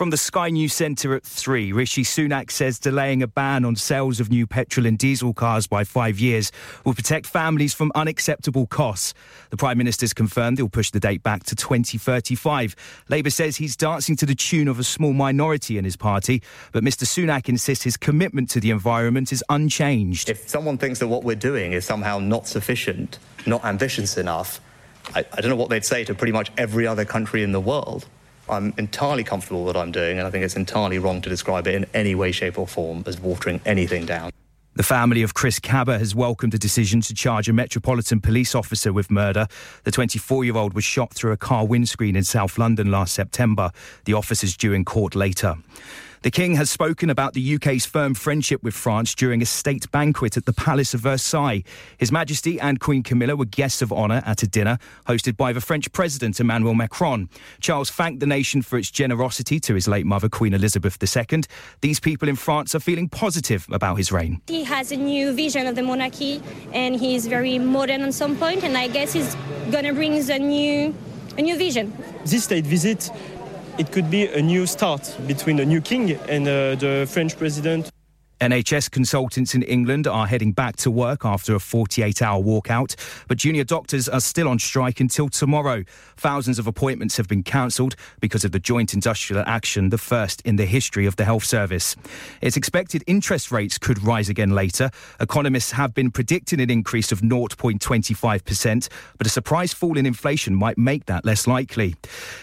From the Sky News Centre at 3, Rishi Sunak says delaying a ban on sales of new petrol and diesel cars by five years will protect families from unacceptable costs. The Prime Minister's confirmed he'll push the date back to 2035. Labour says he's dancing to the tune of a small minority in his party, but Mr Sunak insists his commitment to the environment is unchanged. If someone thinks that what we're doing is somehow not sufficient, not ambitious enough, I, I don't know what they'd say to pretty much every other country in the world. I'm entirely comfortable with what I'm doing, and I think it's entirely wrong to describe it in any way, shape, or form as watering anything down. The family of Chris Kaba has welcomed the decision to charge a Metropolitan Police officer with murder. The 24 year old was shot through a car windscreen in South London last September. The officer's due in court later. The King has spoken about the UK's firm friendship with France during a state banquet at the Palace of Versailles. His Majesty and Queen Camilla were guests of honour at a dinner hosted by the French President Emmanuel Macron. Charles thanked the nation for its generosity to his late mother, Queen Elizabeth II. These people in France are feeling positive about his reign. He has a new vision of the monarchy and he's very modern at some point, and I guess he's going to bring a new, a new vision. This state visit it could be a new start between the new king and uh, the French president. NHS consultants in England are heading back to work after a 48 hour walkout, but junior doctors are still on strike until tomorrow. Thousands of appointments have been cancelled because of the joint industrial action, the first in the history of the health service. It's expected interest rates could rise again later. Economists have been predicting an increase of 0.25%, but a surprise fall in inflation might make that less likely.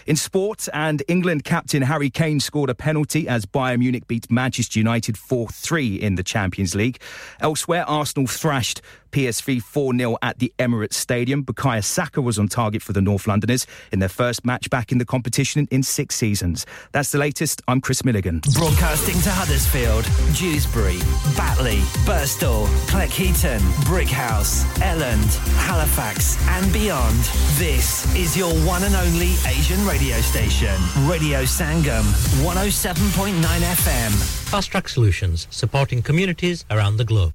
In sport, and England captain Harry Kane scored a penalty as Bayern Munich beat Manchester United 4 3 in the Champions League. Elsewhere, Arsenal thrashed PSV 4 0 at the Emirates Stadium. Bukayo Saka was on target for the North Londoners in their first match back in the competition in six seasons. That's the latest. I'm Chris Milligan. Broadcasting to Huddersfield, Dewsbury, Batley, Birstall, Cleckheaton, Brighouse, Elland, Halifax, and beyond. This is your one and only Asian radio station, Radio Sangam, 107.9 FM. Fast Track Solutions, supporting communities around the globe.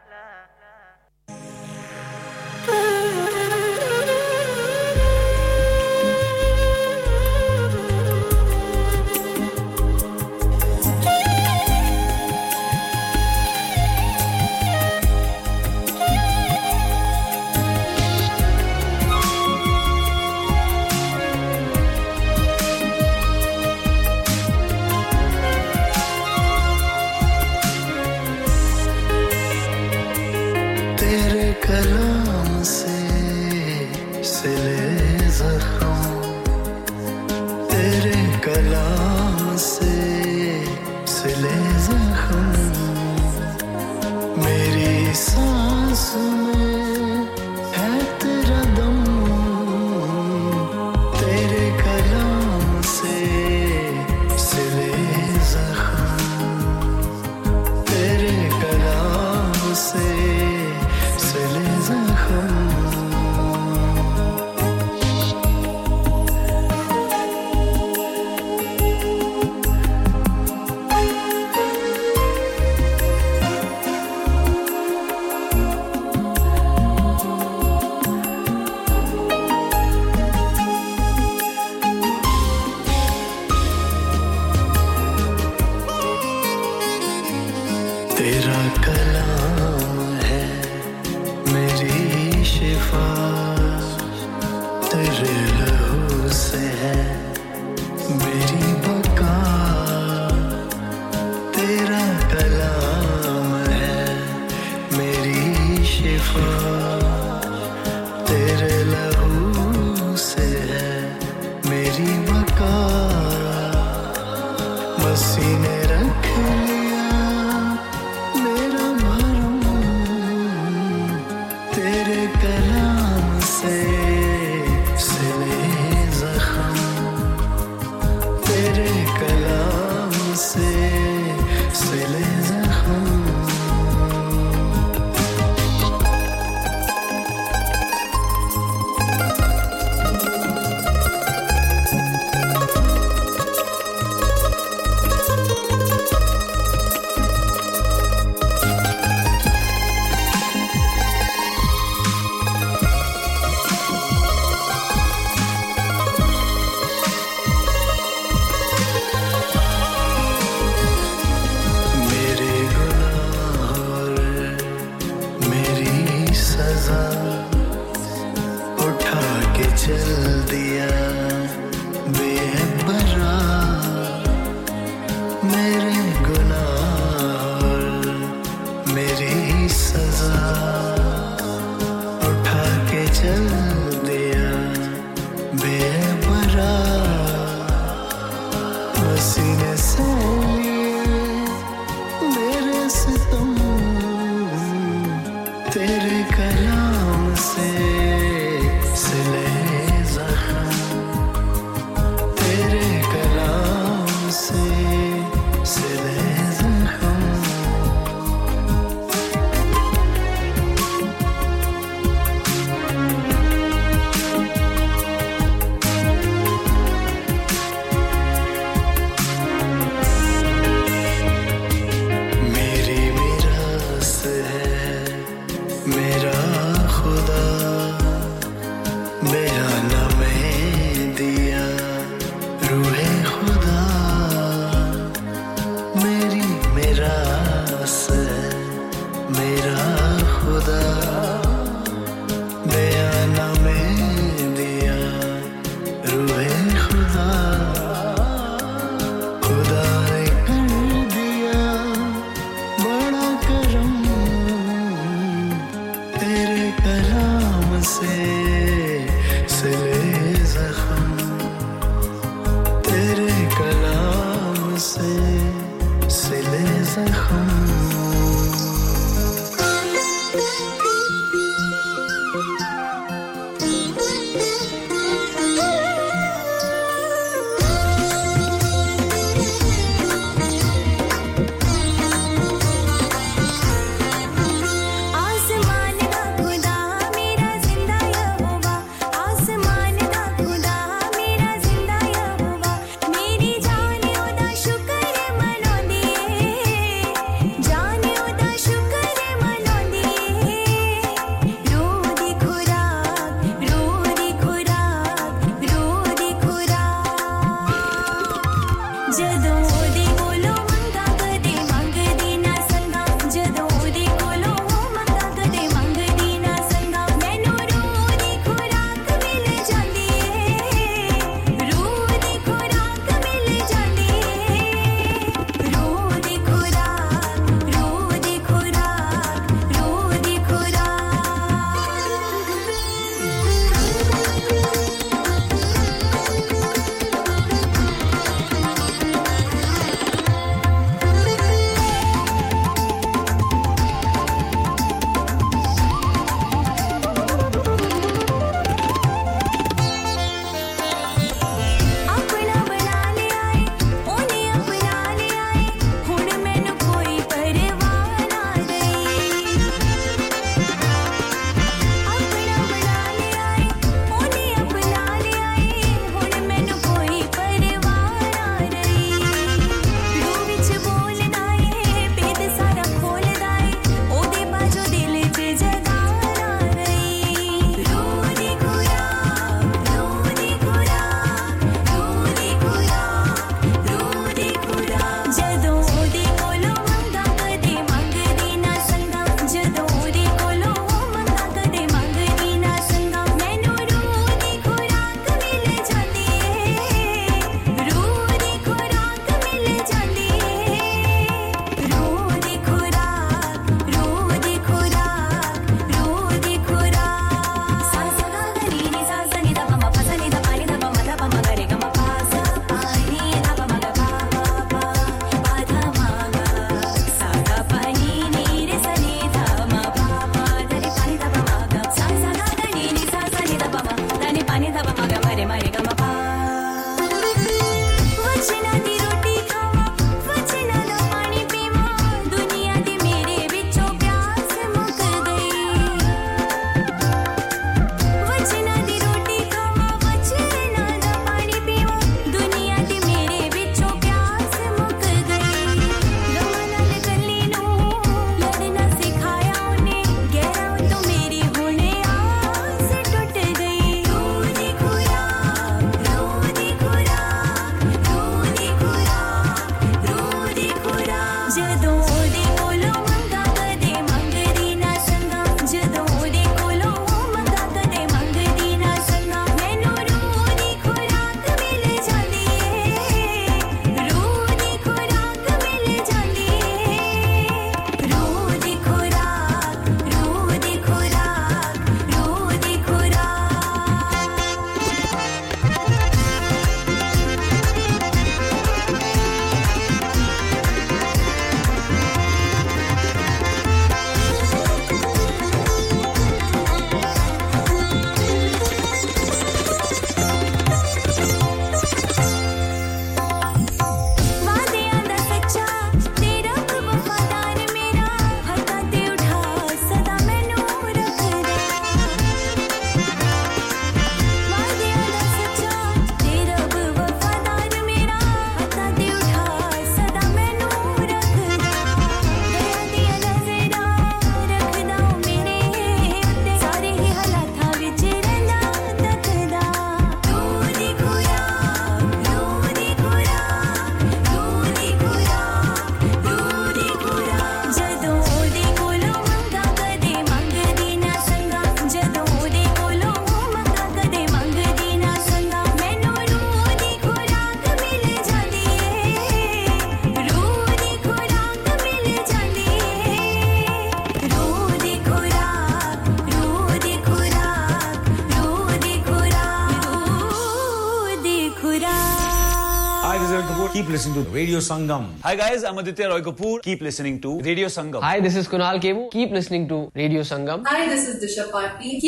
Sangam hi guys I Roy Kapur keep listening to radio Sangam hi this is Kunal Kemmu keep listening to radio Sangam hi this is Disha Patani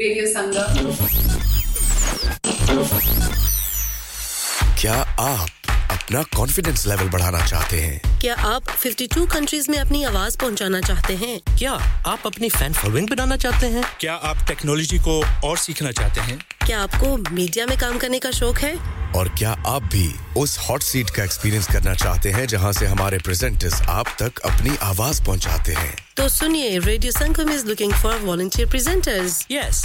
radio Sangam क्या आप अपना confidence level बढ़ाना चाहते हैं? क्या आप 52 countries में अपनी आवाज़ पहुंचाना चाहते हैं? क्या आप अपनी फ़ैन फॉलोइंग बनाना चाहते हैं? क्या आप टेक्नोलॉजी को और सीखना चाहते हैं? क्या आपको मीडिया में काम करने का शौक है? और क्या आप भी उस हॉट सीट का एक्सपीरियंस करना चाहते हैं जहाँ से हमारे प्रेजेंटर्स आप तक अपनी आवाज़ पहुंचाते हैं। तो सुनिए radio Sangam is looking for volunteer presenters yes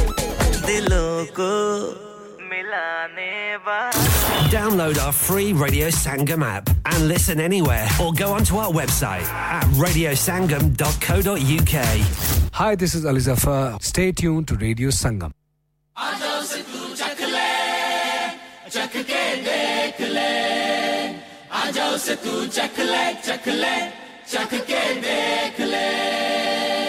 दिलों को मिलाने वाला Download our free Radio Sangam app and listen anywhere or go onto our website at radiosangam.co.uk. Hi, this is Ali Zafar. Stay tuned to Radio Sangam. चख के देख ले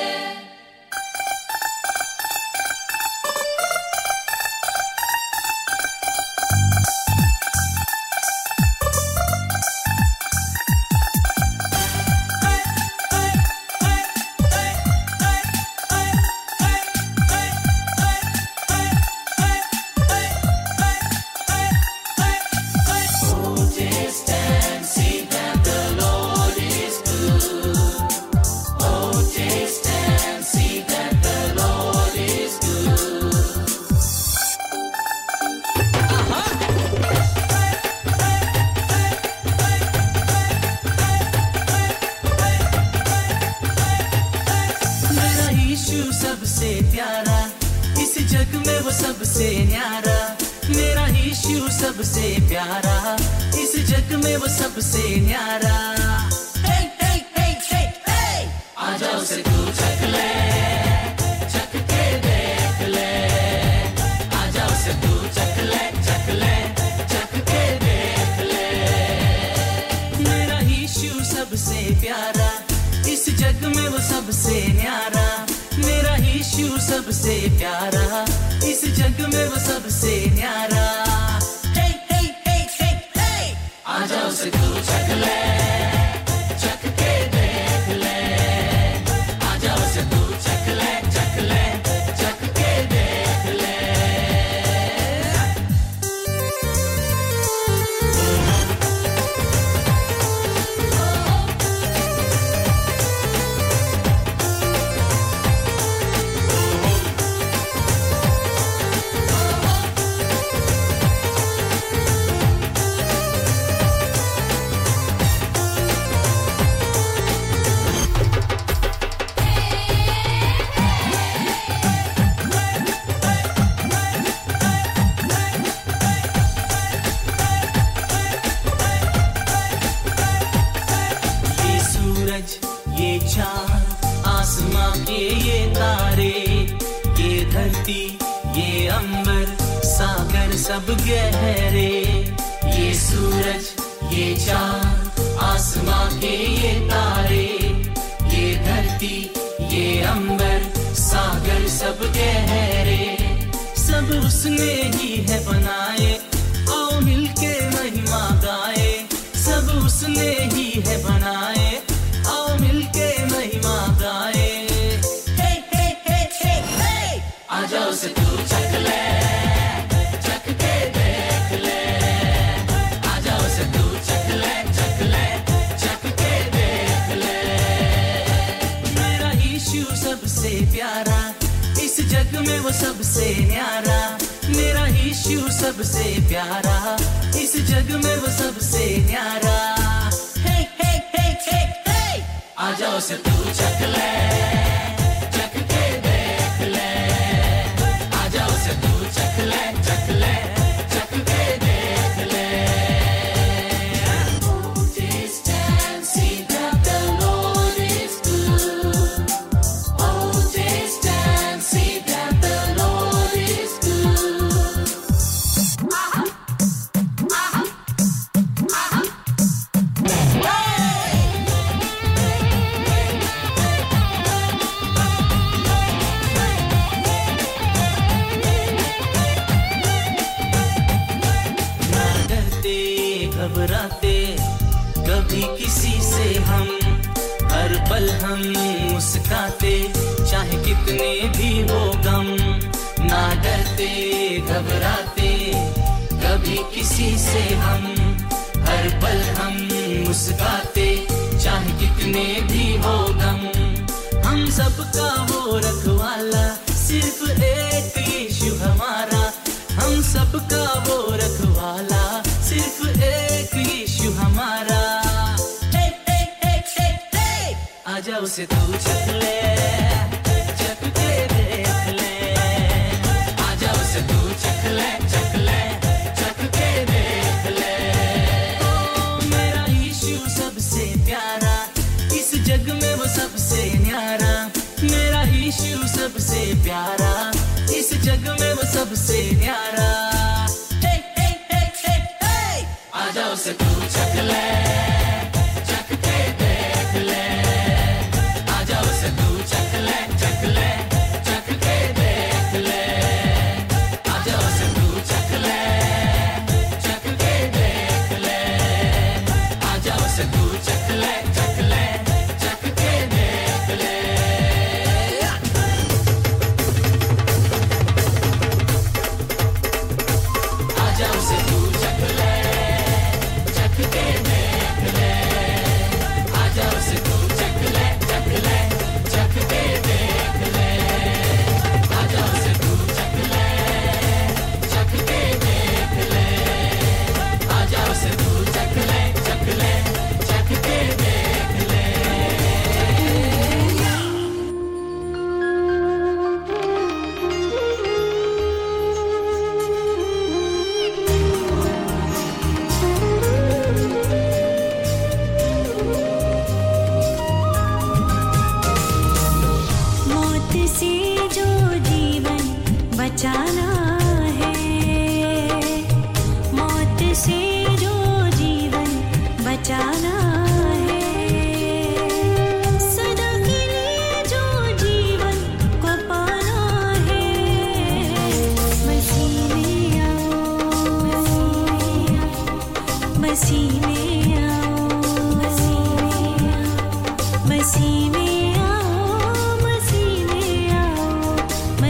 सबसे वो सबसे न्यारा। मेरा ईशु सबसे प्यारा इस जग में वो सबसे न्यारा। हे हे हे हे हे आजाओ से तू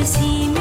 see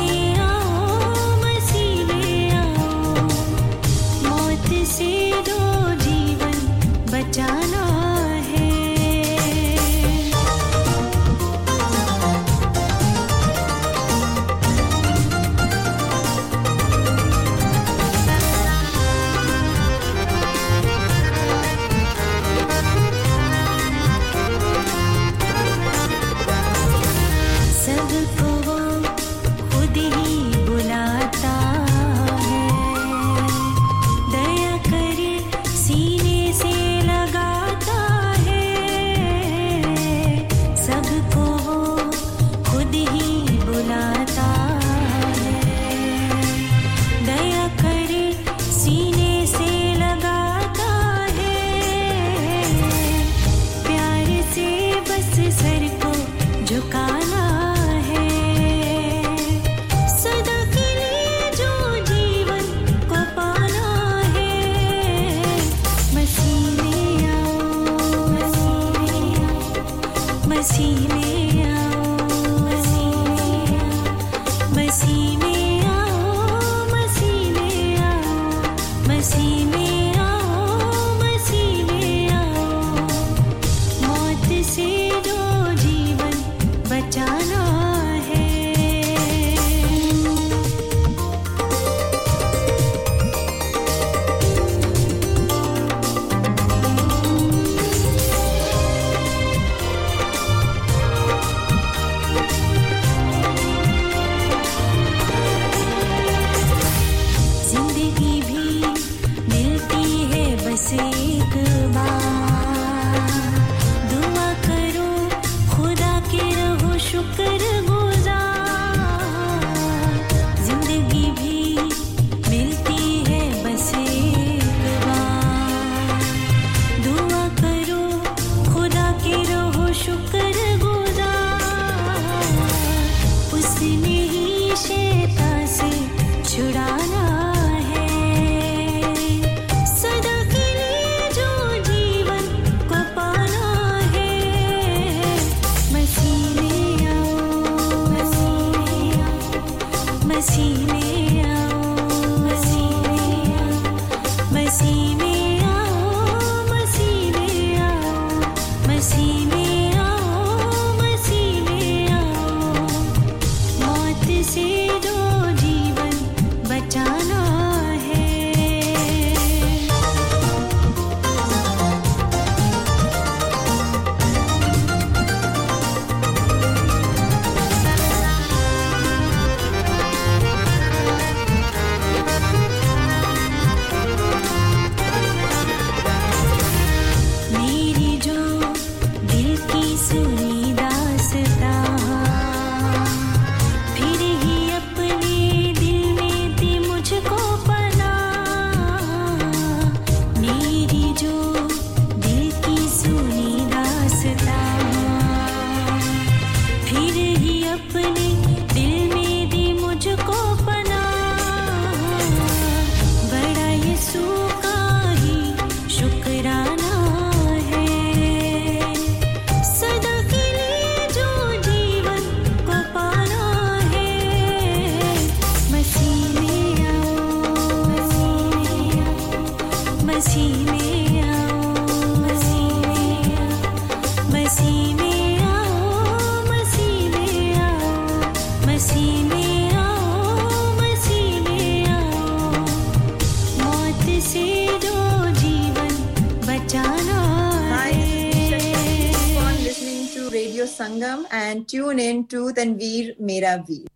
and tune in to Tanveer Mera Veer.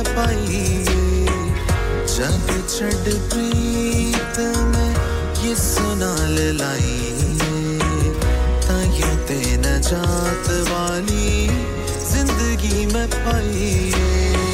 न पाइए। जग छड़ प्रीत में ये सुनाल लाइए। ताकि ते न जात वाली ज़िंदगी में पाइए।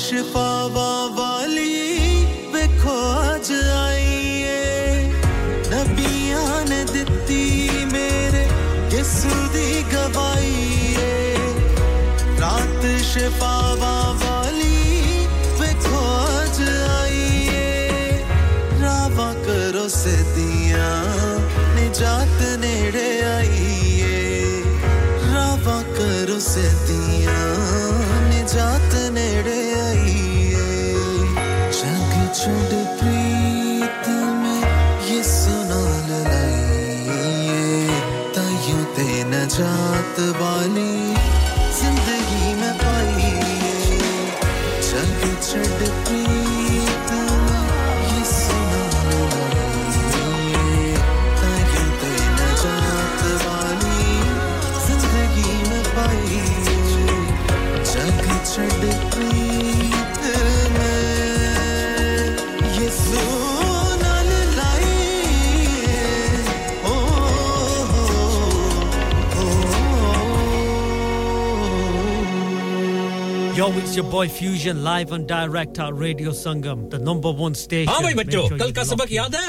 是否 वाली it's your boy Fusion live and direct at Radio Sangam, the number one station. हाँ भाई Make बच्चों sure कल you का lock सबक in. याद है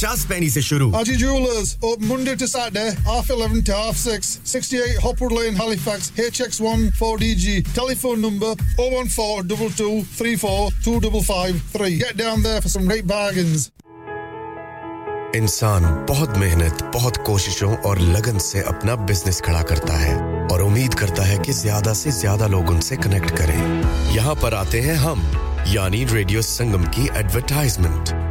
पचास पैनी से शुरू Haji Jewelers, open Monday to Saturday, half 11 to half 6, 68 Hopwood Lane, Halifax, HX1 4DG. Telephone number 014 223 Get down there for some great bargains. इंसान बहुत मेहनत बहुत कोशिशों और लगन से अपना बिज़नेस खड़ा करता है और उम्मीद करता है कि ज़्यादा से ज़्यादा लोग उनसे कनेक्ट करें यहाँ पर आते हैं हम यानी रेडियो संगम की advertisement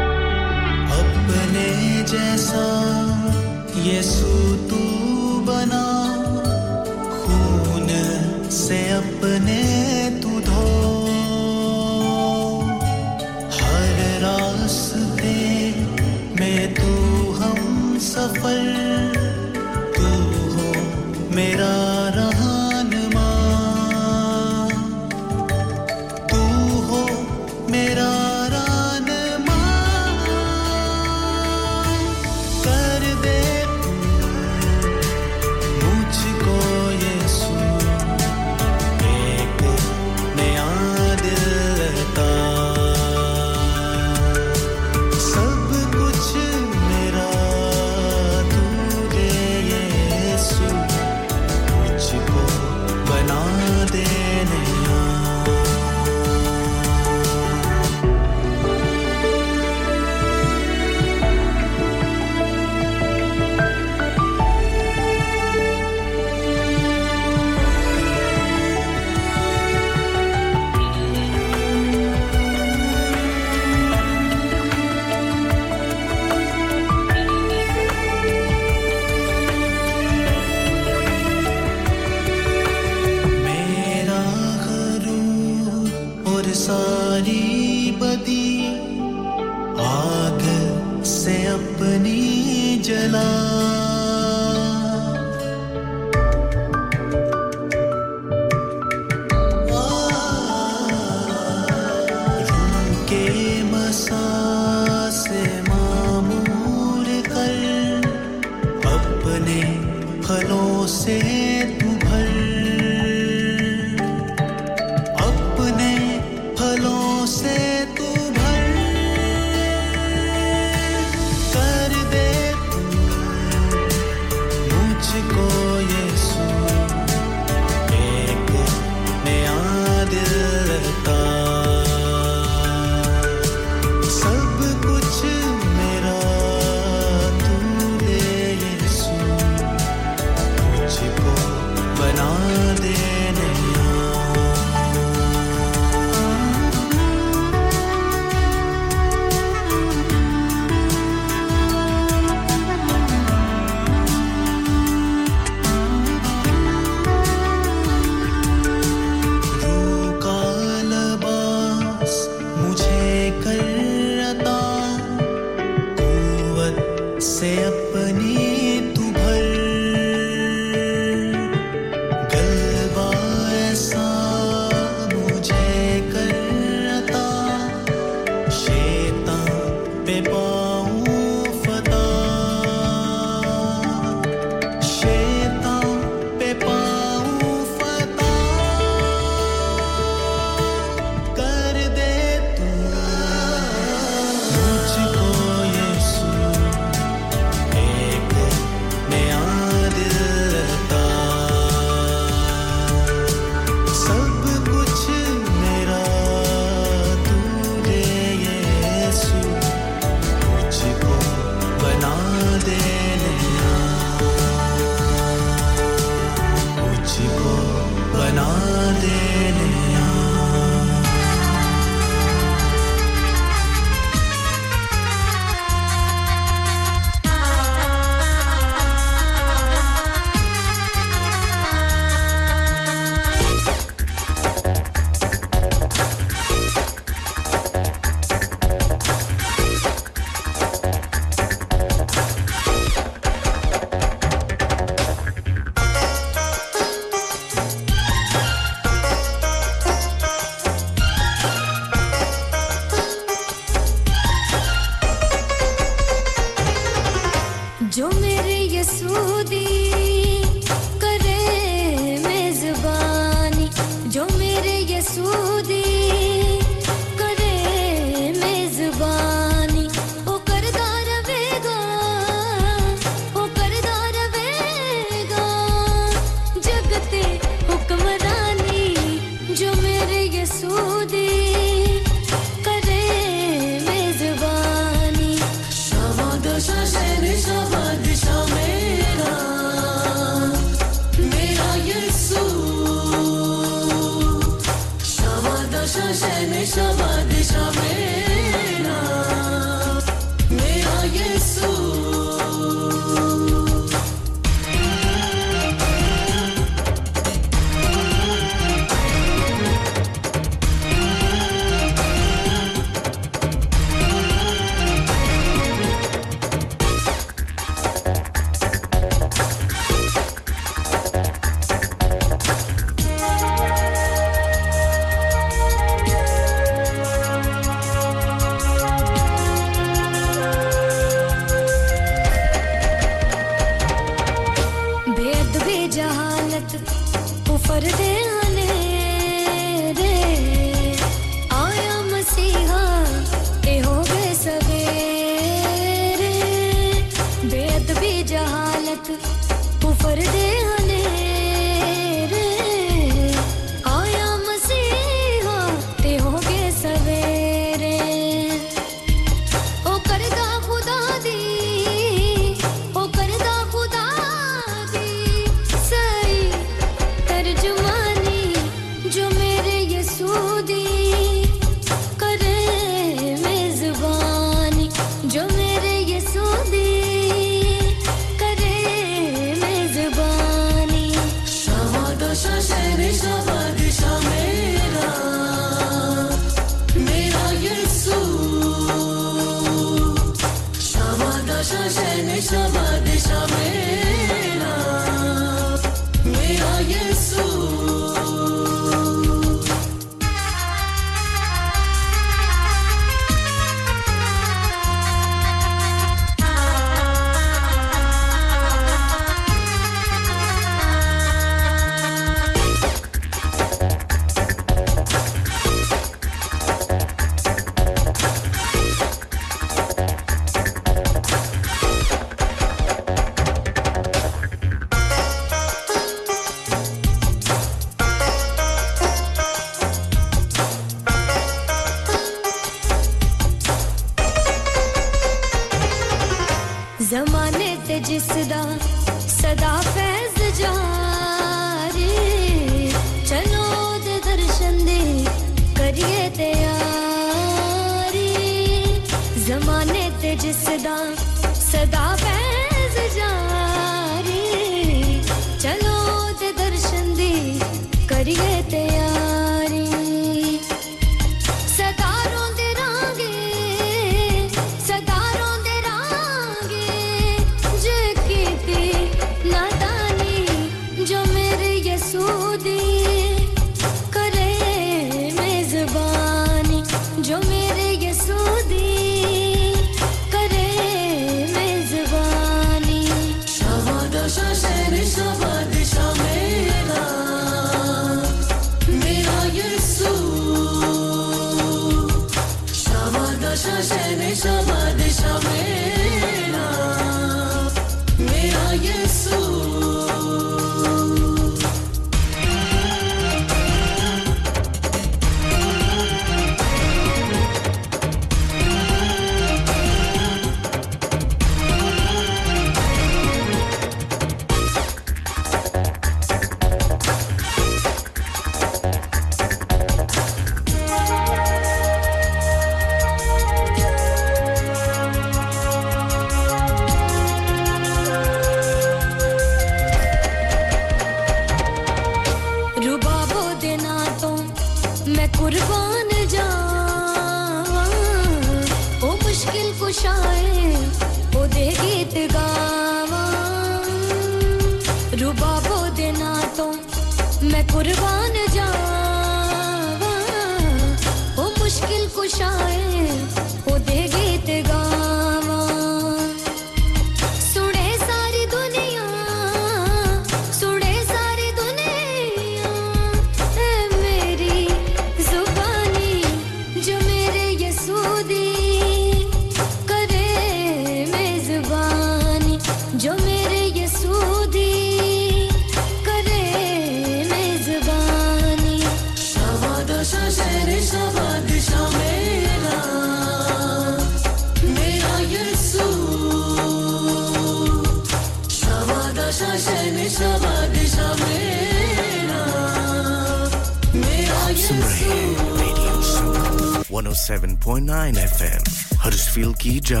DJ.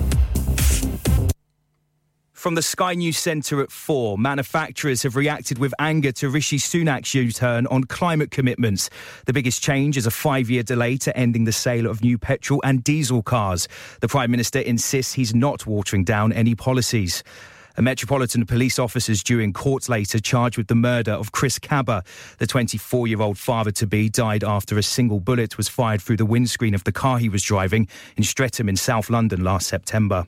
From the Sky News Centre at 4, manufacturers have reacted with anger to Rishi Sunak's U turn on climate commitments. The biggest change is a five year delay to ending the sale of new petrol and diesel cars. The Prime Minister insists he's not watering down any policies. The Metropolitan Police officers due in court later charged with the murder of Chris Kaba. The 24 year old father to be died after a single bullet was fired through the windscreen of the car he was driving in Streatham in South London last September.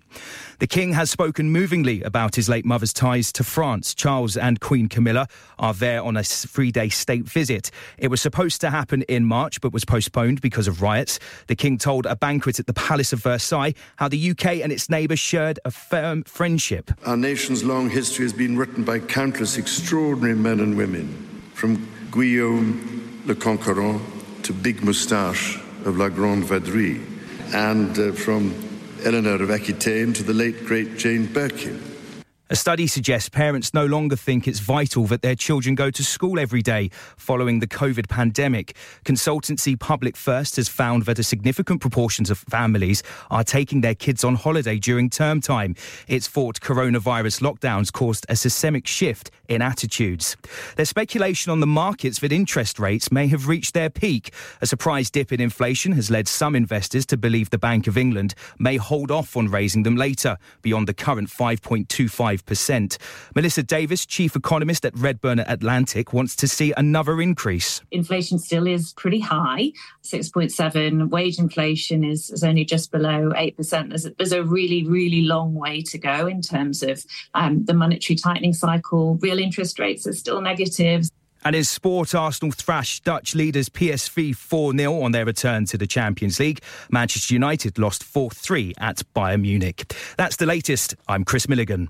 The King has spoken movingly about his late mother's ties to France. Charles and Queen Camilla are there on a three day state visit. It was supposed to happen in March but was postponed because of riots. The King told a banquet at the Palace of Versailles how the UK and its neighbours shared a firm friendship. Our nation's long history has been written by countless extraordinary men and women, from Guillaume le Conquérant to Big Moustache of La Grande Vadrouille, and uh, from Eleanor of Aquitaine to the late great Jane Birkin. A study suggests parents no longer think it's vital that their children go to school every day following the COVID pandemic. Consultancy Public First has found that a significant proportion of families are taking their kids on holiday during term time. It's thought coronavirus lockdowns caused a systemic shift in attitudes. There's speculation on the markets that interest rates may have reached their peak. A surprise dip in inflation has led some investors to believe the Bank of England may hold off on raising them later, beyond the current 5.25%. Melissa Davis, chief economist at Redburn Atlantic, wants to see another increase. Inflation still is pretty high, 6.7. Wage inflation is, is only just below 8%. There's, there's a really, really long way to go in terms of um, the monetary tightening cycle. Real interest rates are still negative. And in sport, Arsenal thrashed Dutch leaders PSV 4 0 on their return to the Champions League. Manchester United lost 4 3 at Bayern Munich. That's the latest. I'm Chris Milligan.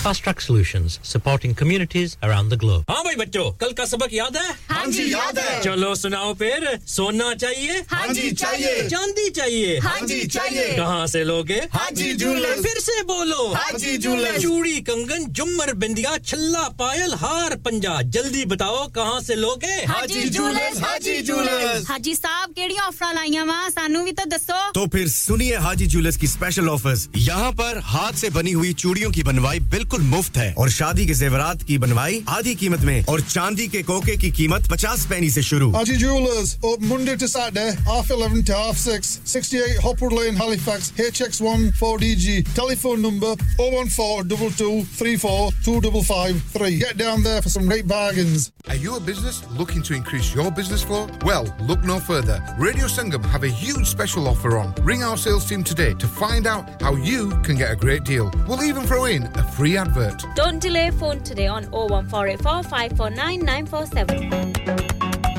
Fast Track Solutions, supporting communities around the globe. हाँ भाई बच्चों कल का सबक याद है हाँ जी, याद है। चलो सुनाओ फिर सोना चाहिए हाँ जी, चाहिए। चांदी चाहिए हाँ जी, चाहिए। कहाँ से लोगे हाजी जूलर्स। फिर से बोलो हाजी जूलर्स। चूड़ी कंगन जुमर बिंदिया छल्ला पायल हार पंजा जल्दी बताओ कहाँ से लोगे हाजी जूलर्स हाजी जूलर्स हाजी साहब केड़ी ऑफ़र लाईया वा सानू भी तो दसो तो फिर सुनिए हाजी ज्वेलर्स की स्पेशल ऑफर्स यहाँ पर हाथ से बनी हुई चूड़ियों की बनवाई बिल्कुल मुफ्त है और शादी के जेवरात की बनवाई आधी कीमत में और चांदी के कोके की कीमत पचास पैनी से शुरू Haji Jewelers, open Monday to Saturday, half 11 to half 6, 68 Hopwood Lane, Halifax, HX1 4DG. Telephone number 01422 34 2553. Get down there for some great bargains. Are you a business looking to increase your business flow? Well, look no further. Radio Sangam have a huge special offer on. Ring our sales team today to find out how you can get a great deal. We'll even throw in a free advert. Don't delay phone today on 01484 549 947.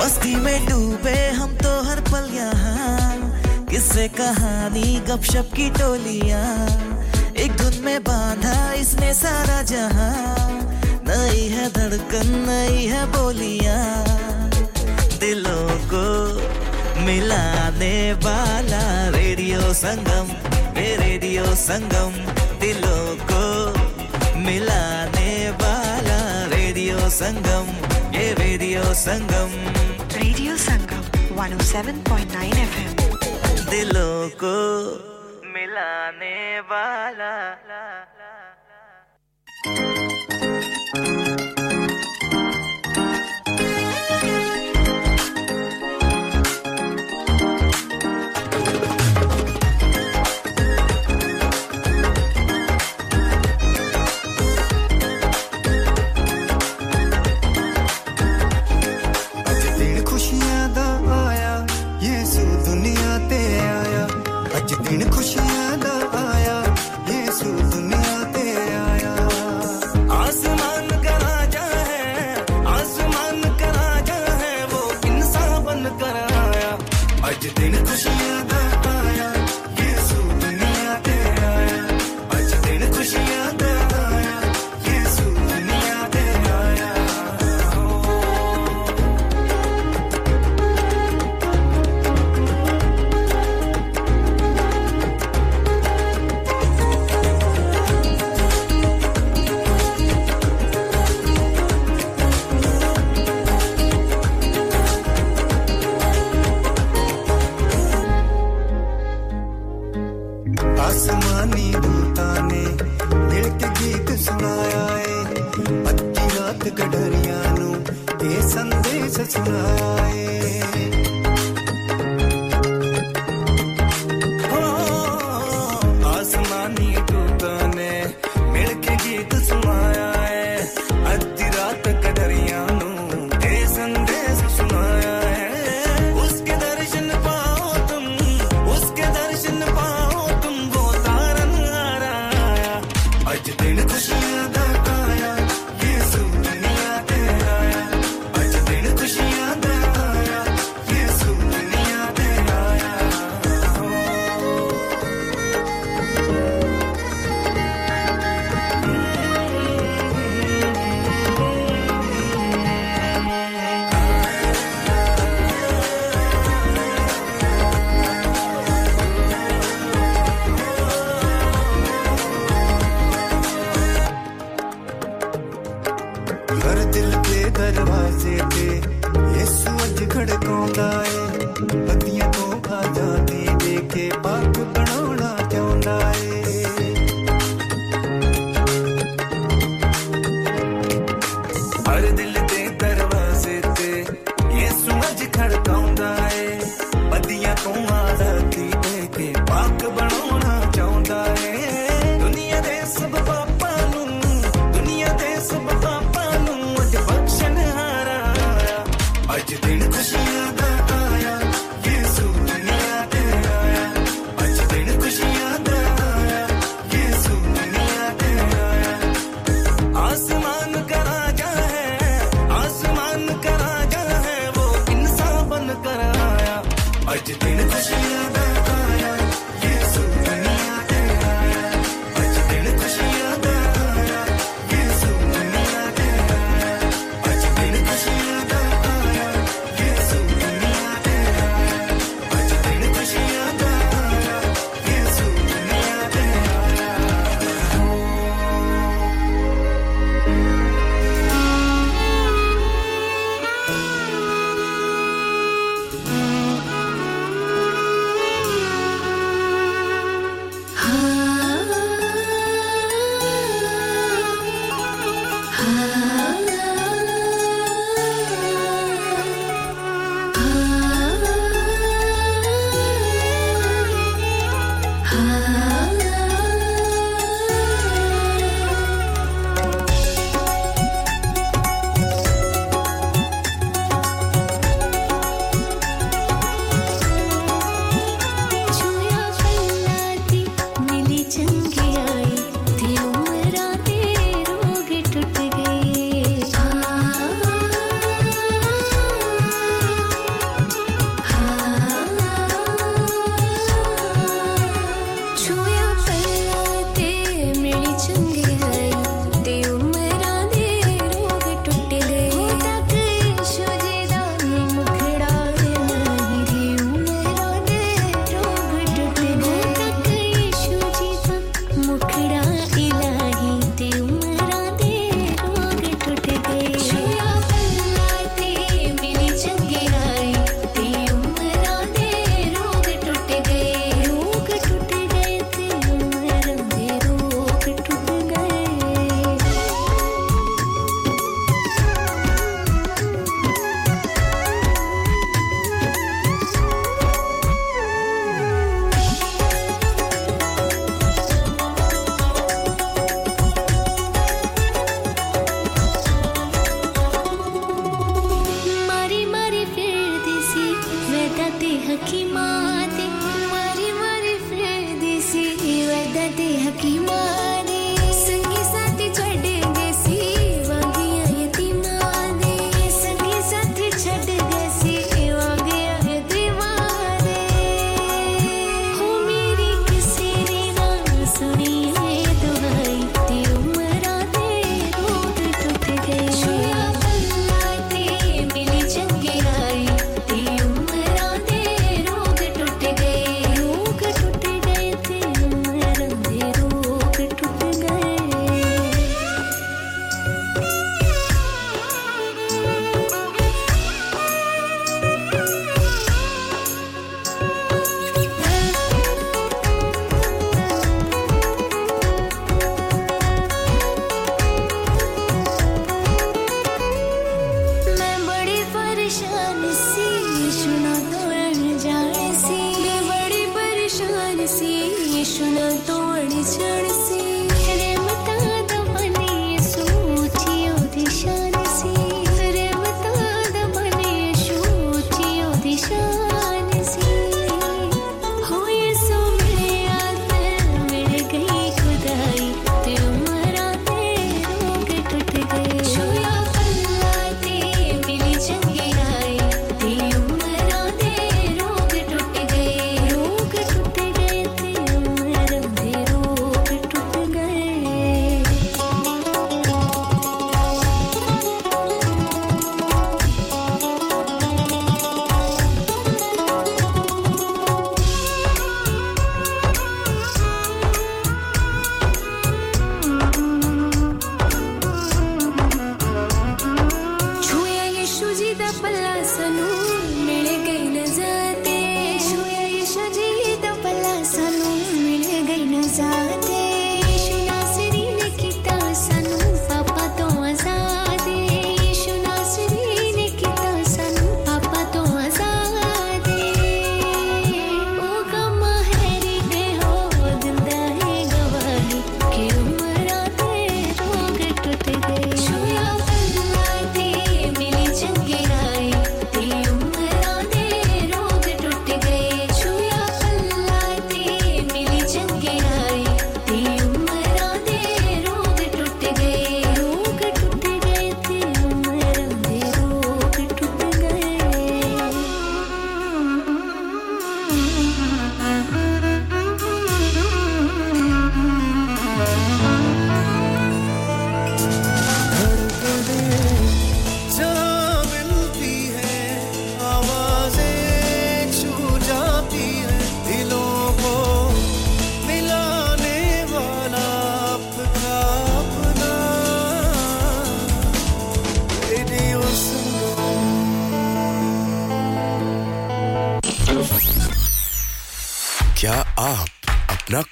मस्ती में डूबे हम तो हर पल यहाँ किससे कहानी गपशप की टोलियाँ एक धुन में बांधा इसने सारा जहाँ नई है धड़कन नई है बोलियाँ। दिलों को मिलाने वाला रेडियो संगम ये रेडियो संगम। दिलों को मिलाने वाला रेडियो संगम ये radio Sangam. Radio Sangam 107.9 FM. दिलों को मिलाने वाला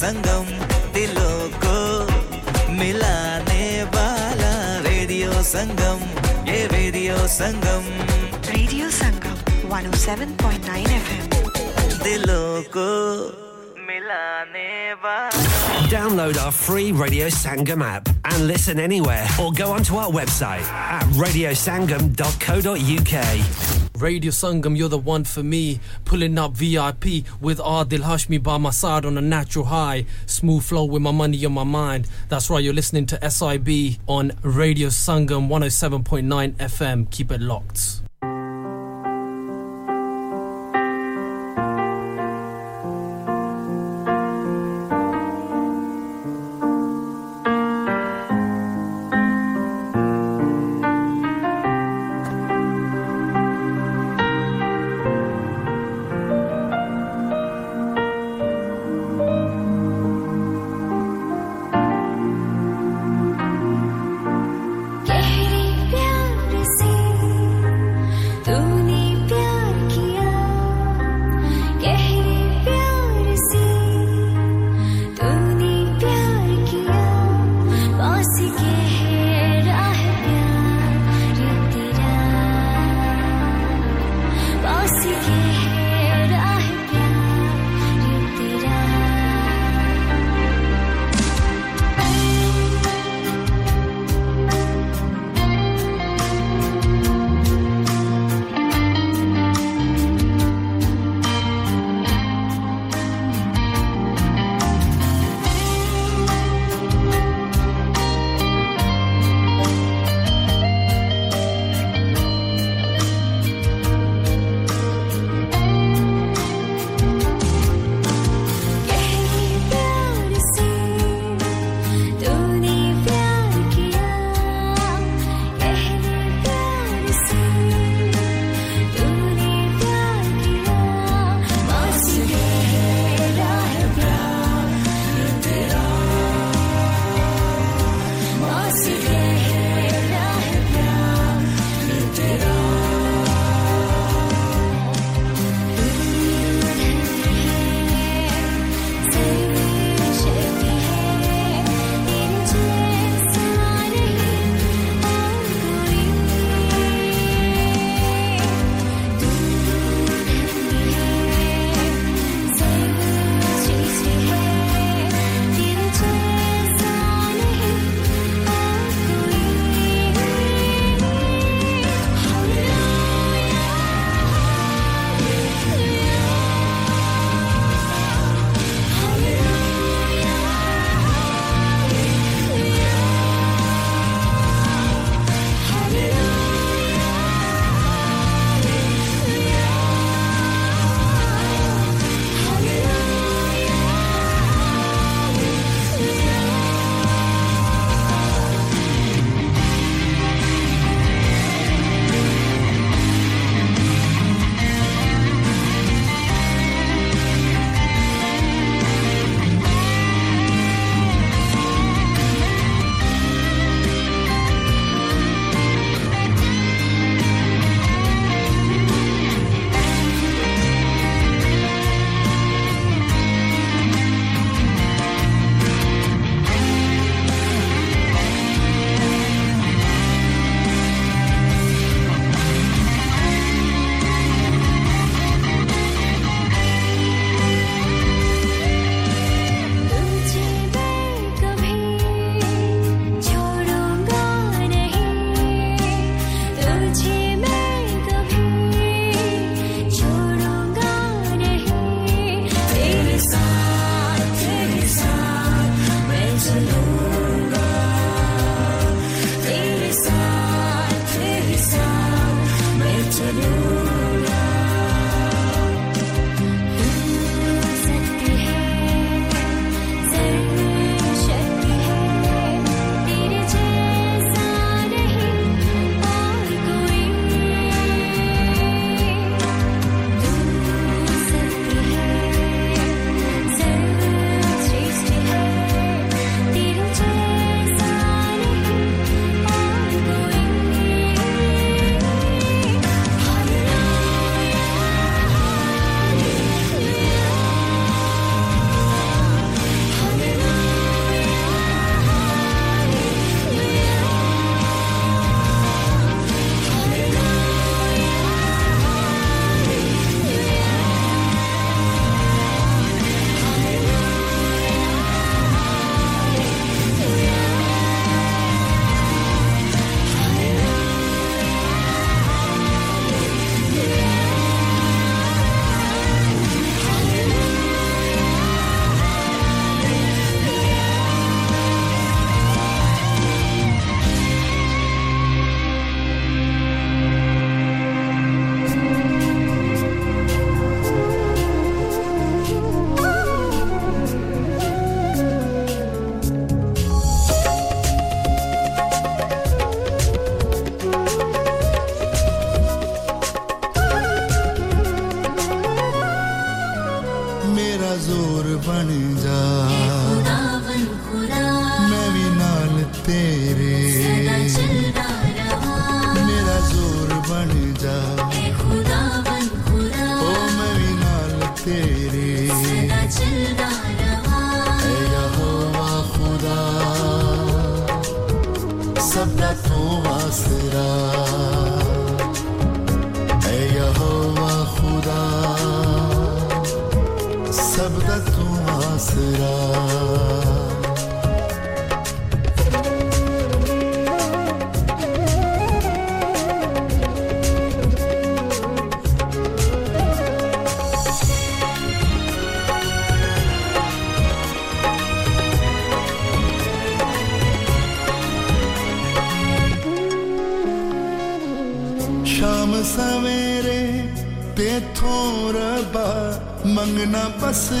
संगम दिलों को मिलाने वाला रेडियो संगम ये radio Sangam radio Sangam 107.9 FM दिलों को मिलाने वाला Download our free Radio Sangam app and listen anywhere or go onto our website at radiosangam.co.uk. Radio Sangam, you're the one for me. Pulling up VIP with Adil Hashmi by my side on a natural high. Smooth flow with my money on my mind. That's right, you're listening to SIB on Radio Sangam 107.9 FM. Keep it locked. 思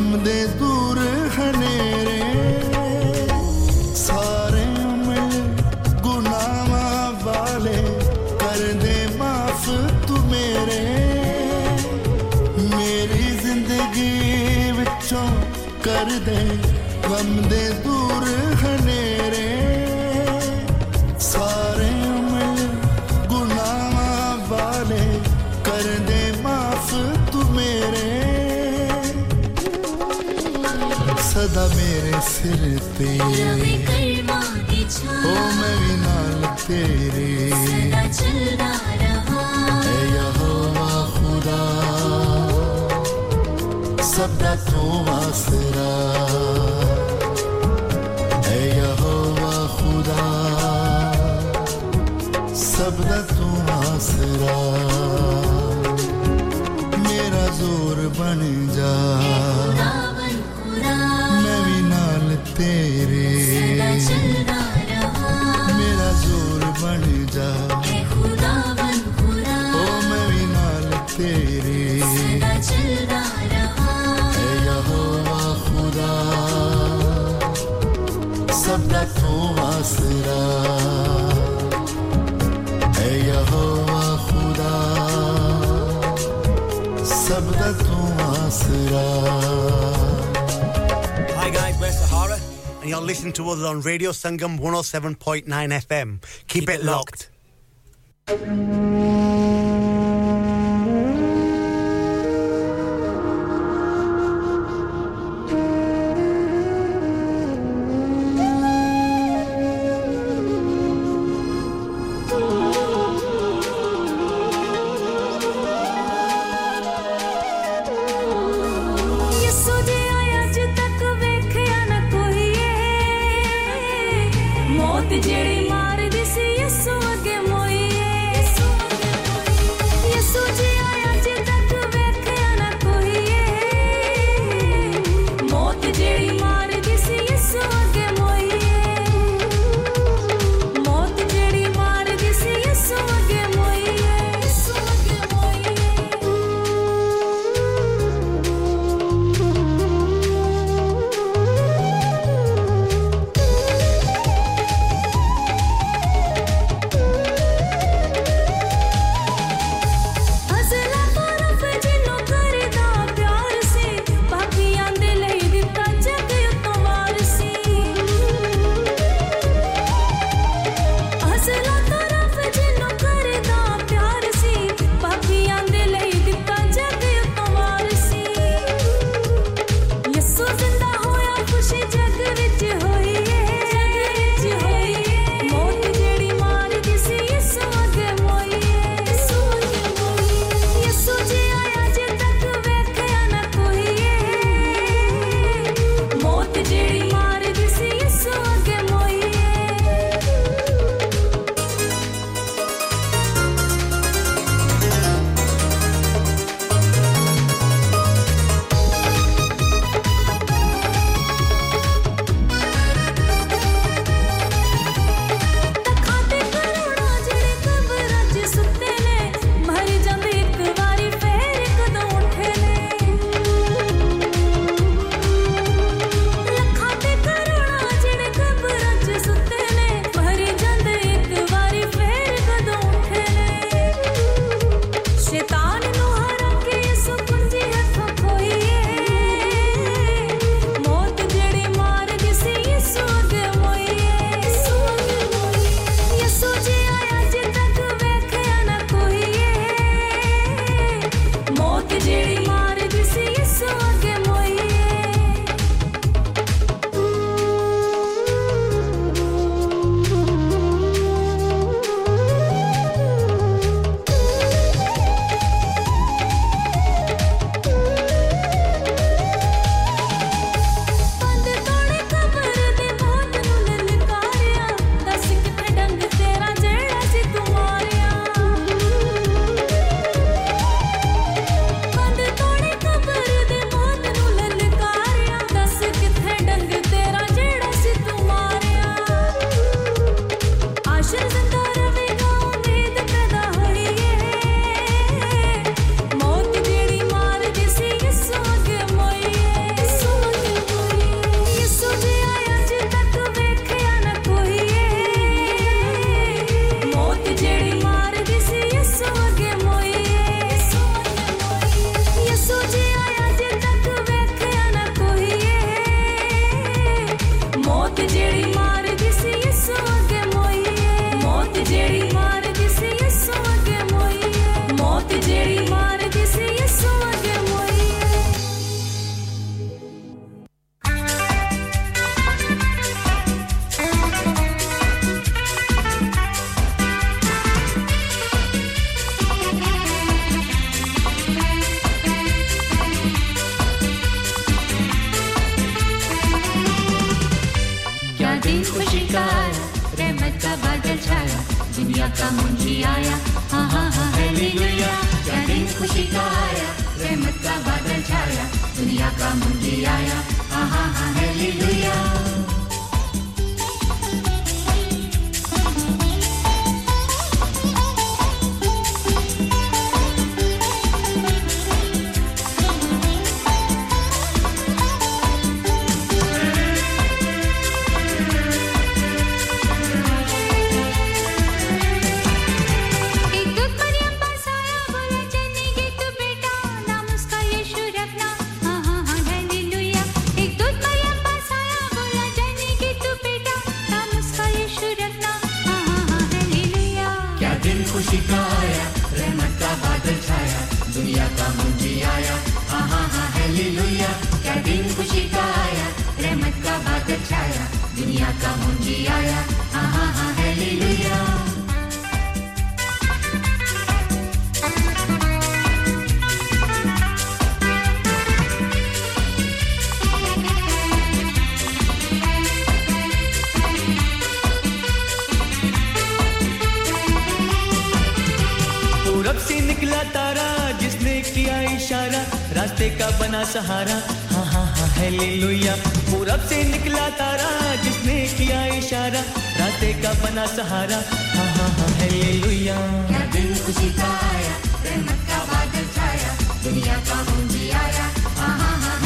Some days Listen to us on Radio Sangam 107.9 FM. Keep, Keep it, locked. locked. का मुंजियाया हाँ हाँ हाँ hallelujah रास्ते का बना सहारा। हाँ हाँ हाँ है ले लोहिया पूरब से निकला तारा, जिसने किया इशारा। रास्ते का बना सहारा। हाँ हाँ हाँ है ले लोहिया खुशी का आया, रहमत का बादल छाया। दुनिया का मुंजी आया। हाँ, हाँ, हाँ,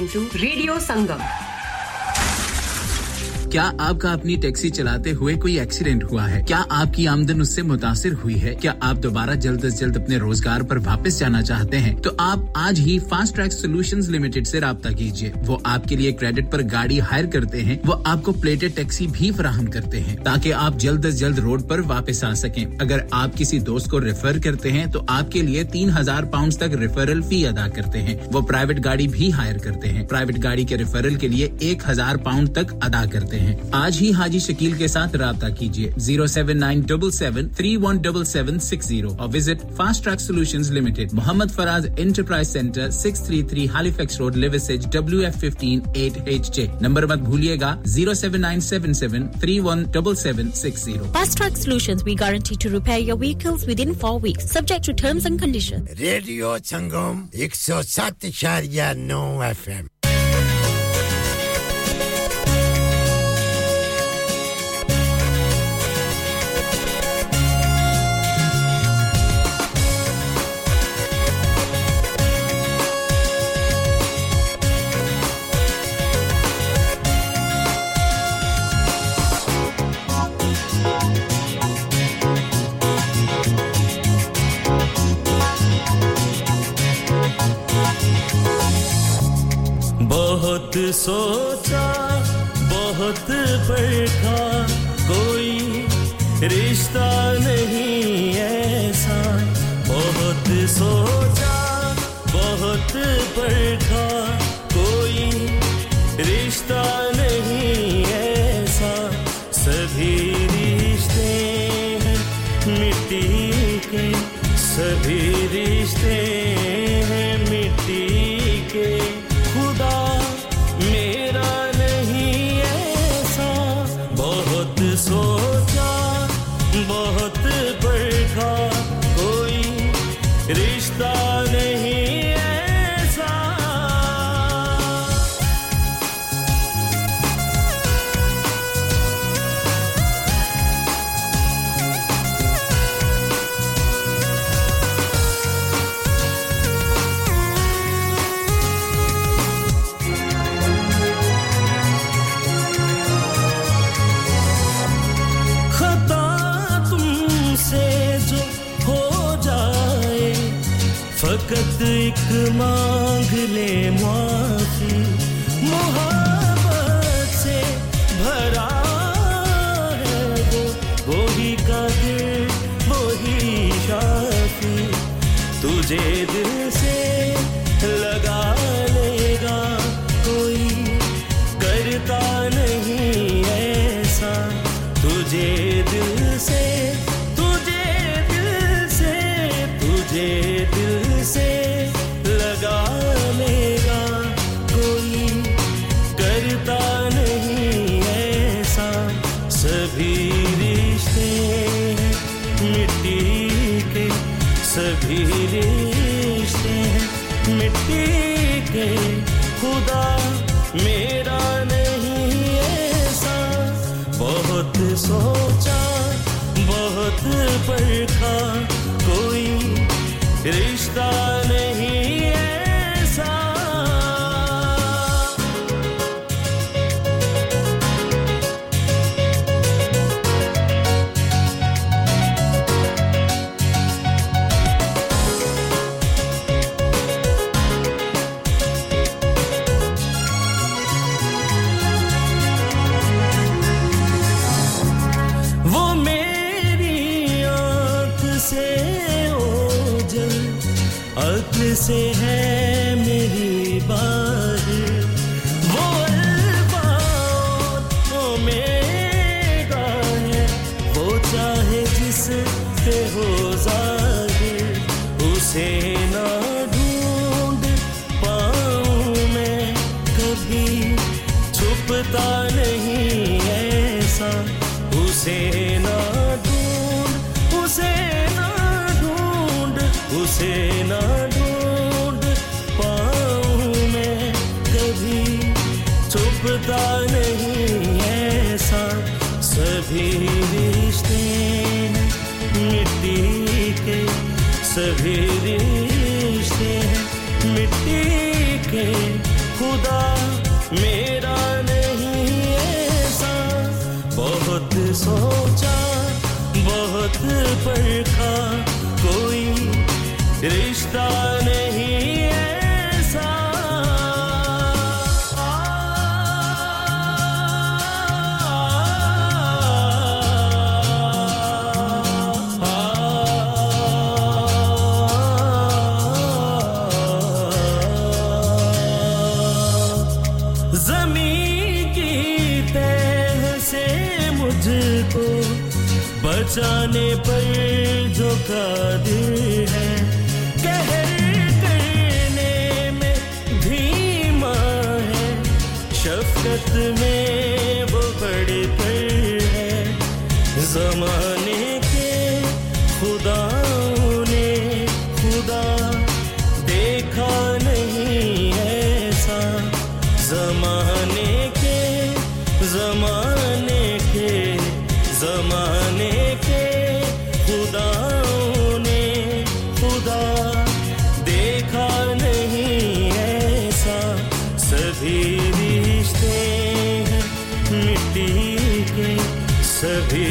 listening to Radio Sangam. क्या आपका अपनी टैक्सी चलाते हुए कोई एक्सीडेंट हुआ है क्या आपकी आमदन उससे मुतासिर हुई है। क्या आप दोबारा जल्द अज जल्द अपने रोज़गार पर वापस जाना चाहते हैं? तो आप आज ही फास्ट ट्रैक सोल्यूशन लिमिटेड से रहा कीजिए। वो आपके लिए क्रेडिट पर गाड़ी हायर करते हैं। वो आपको प्लेटेड टैक्सी भी फराहम करते हैं, ताकि आप जल्द अज जल्द रोड पर वापस आ सकें। अगर आप किसी दोस्त को रेफर करते हैं तो आपके लिए तीन हज़ार पाउंड तक रेफरल फ़ी अदा करते हैं। वो प्राइवेट गाड़ी भी हायर करते हैं। प्राइवेट गाड़ी के रेफरल के लिए एक हज़ार पाउंड तक अदा करते हैं। आज ही हाजी शकील के साथ रहा कीजिए। Zero seven 977 or visit Fast Track Solutions Limited, Muhammad Faraz Enterprise Center, 633 Halifax Road, Liversedge, WF15 8HJ. Number mat bhuliega 07977 Fast Track Solutions, we guarantee to repair your vehicles within four weeks, subject to terms and conditions. Radio Sangam 107.9 FM. बहुत सोचा, बहुत पढ़ा कोई रिश्ता नहीं ऐसा। बहुत सोचा, बहुत पढ़ा कोई रिश्ता नहीं ऐसा। सभी रिश्ते हैं मिट्टी के, सभी जमाने के जमाने के खुदाओं ने खुदा देखा नहीं ऐसा। सभी रिश्ते मिट्टी के, सभी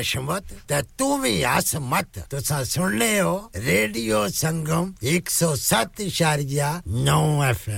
आशमत ते तू भी आस मत तो सुन ले radio Sangam now F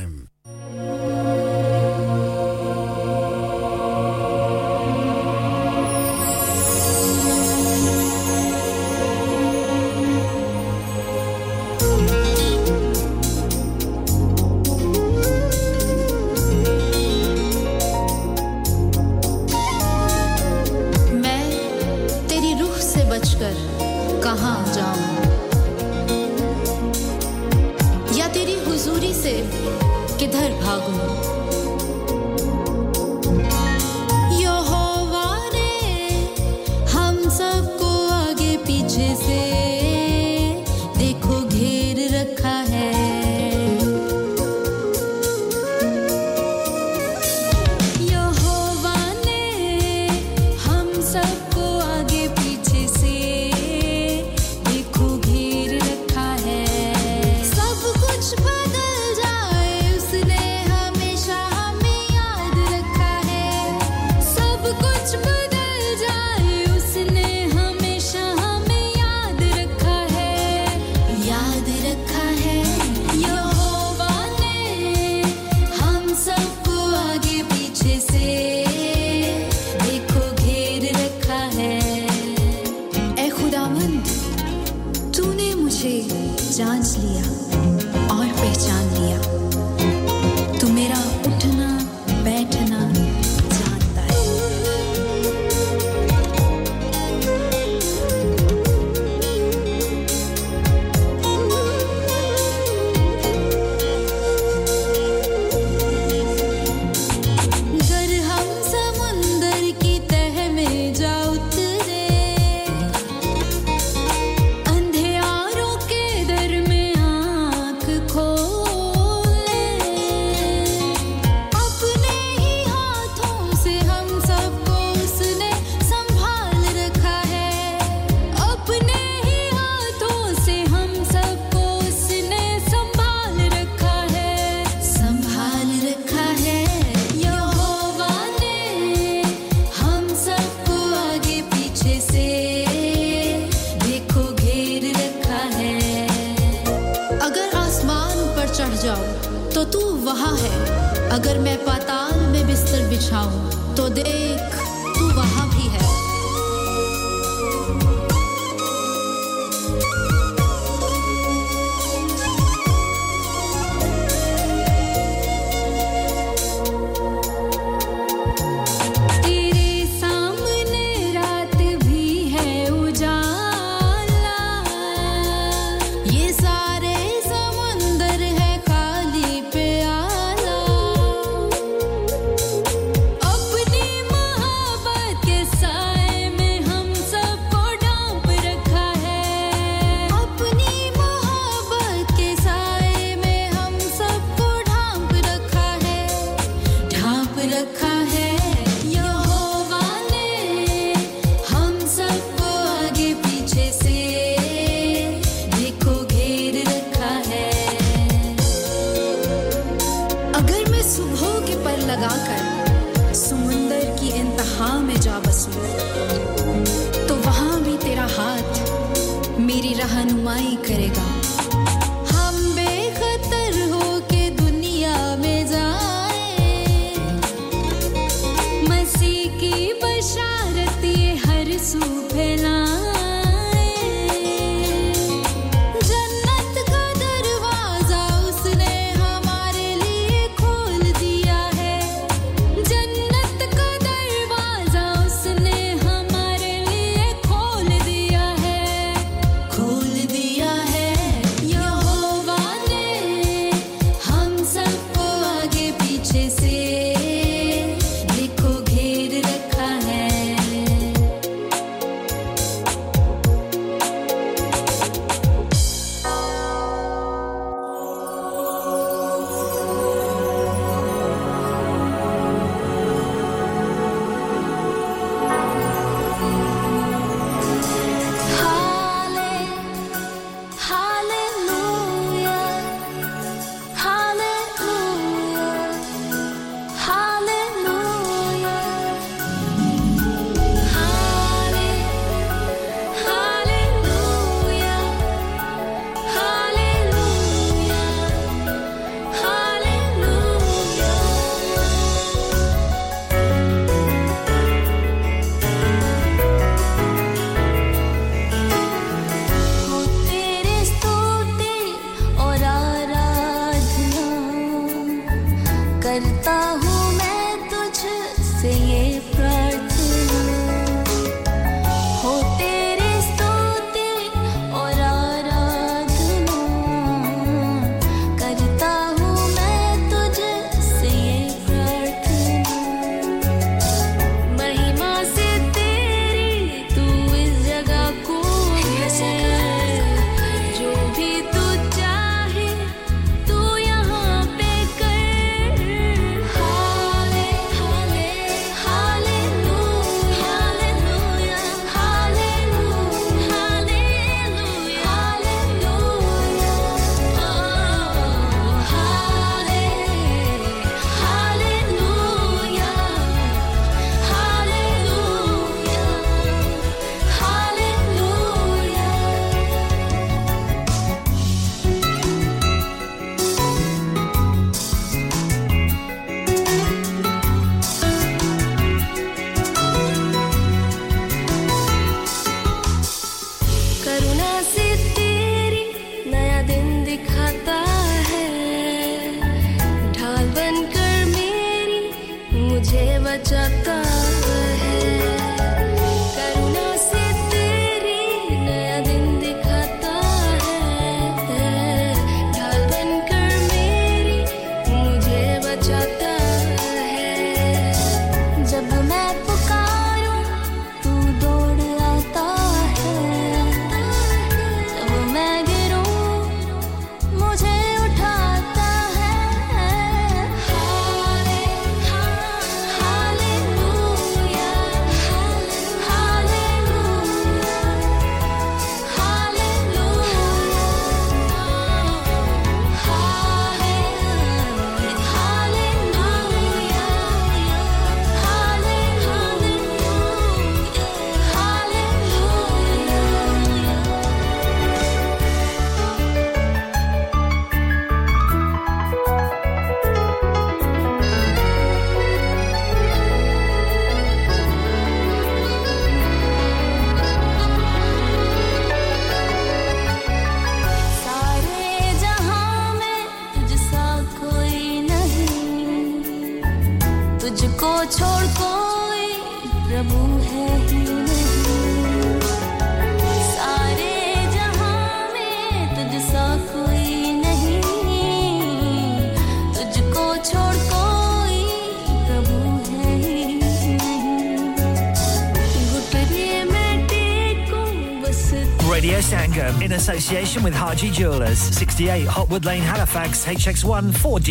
with Haji Jewelers, 68 Hopwood Lane, Halifax, HX1 4D.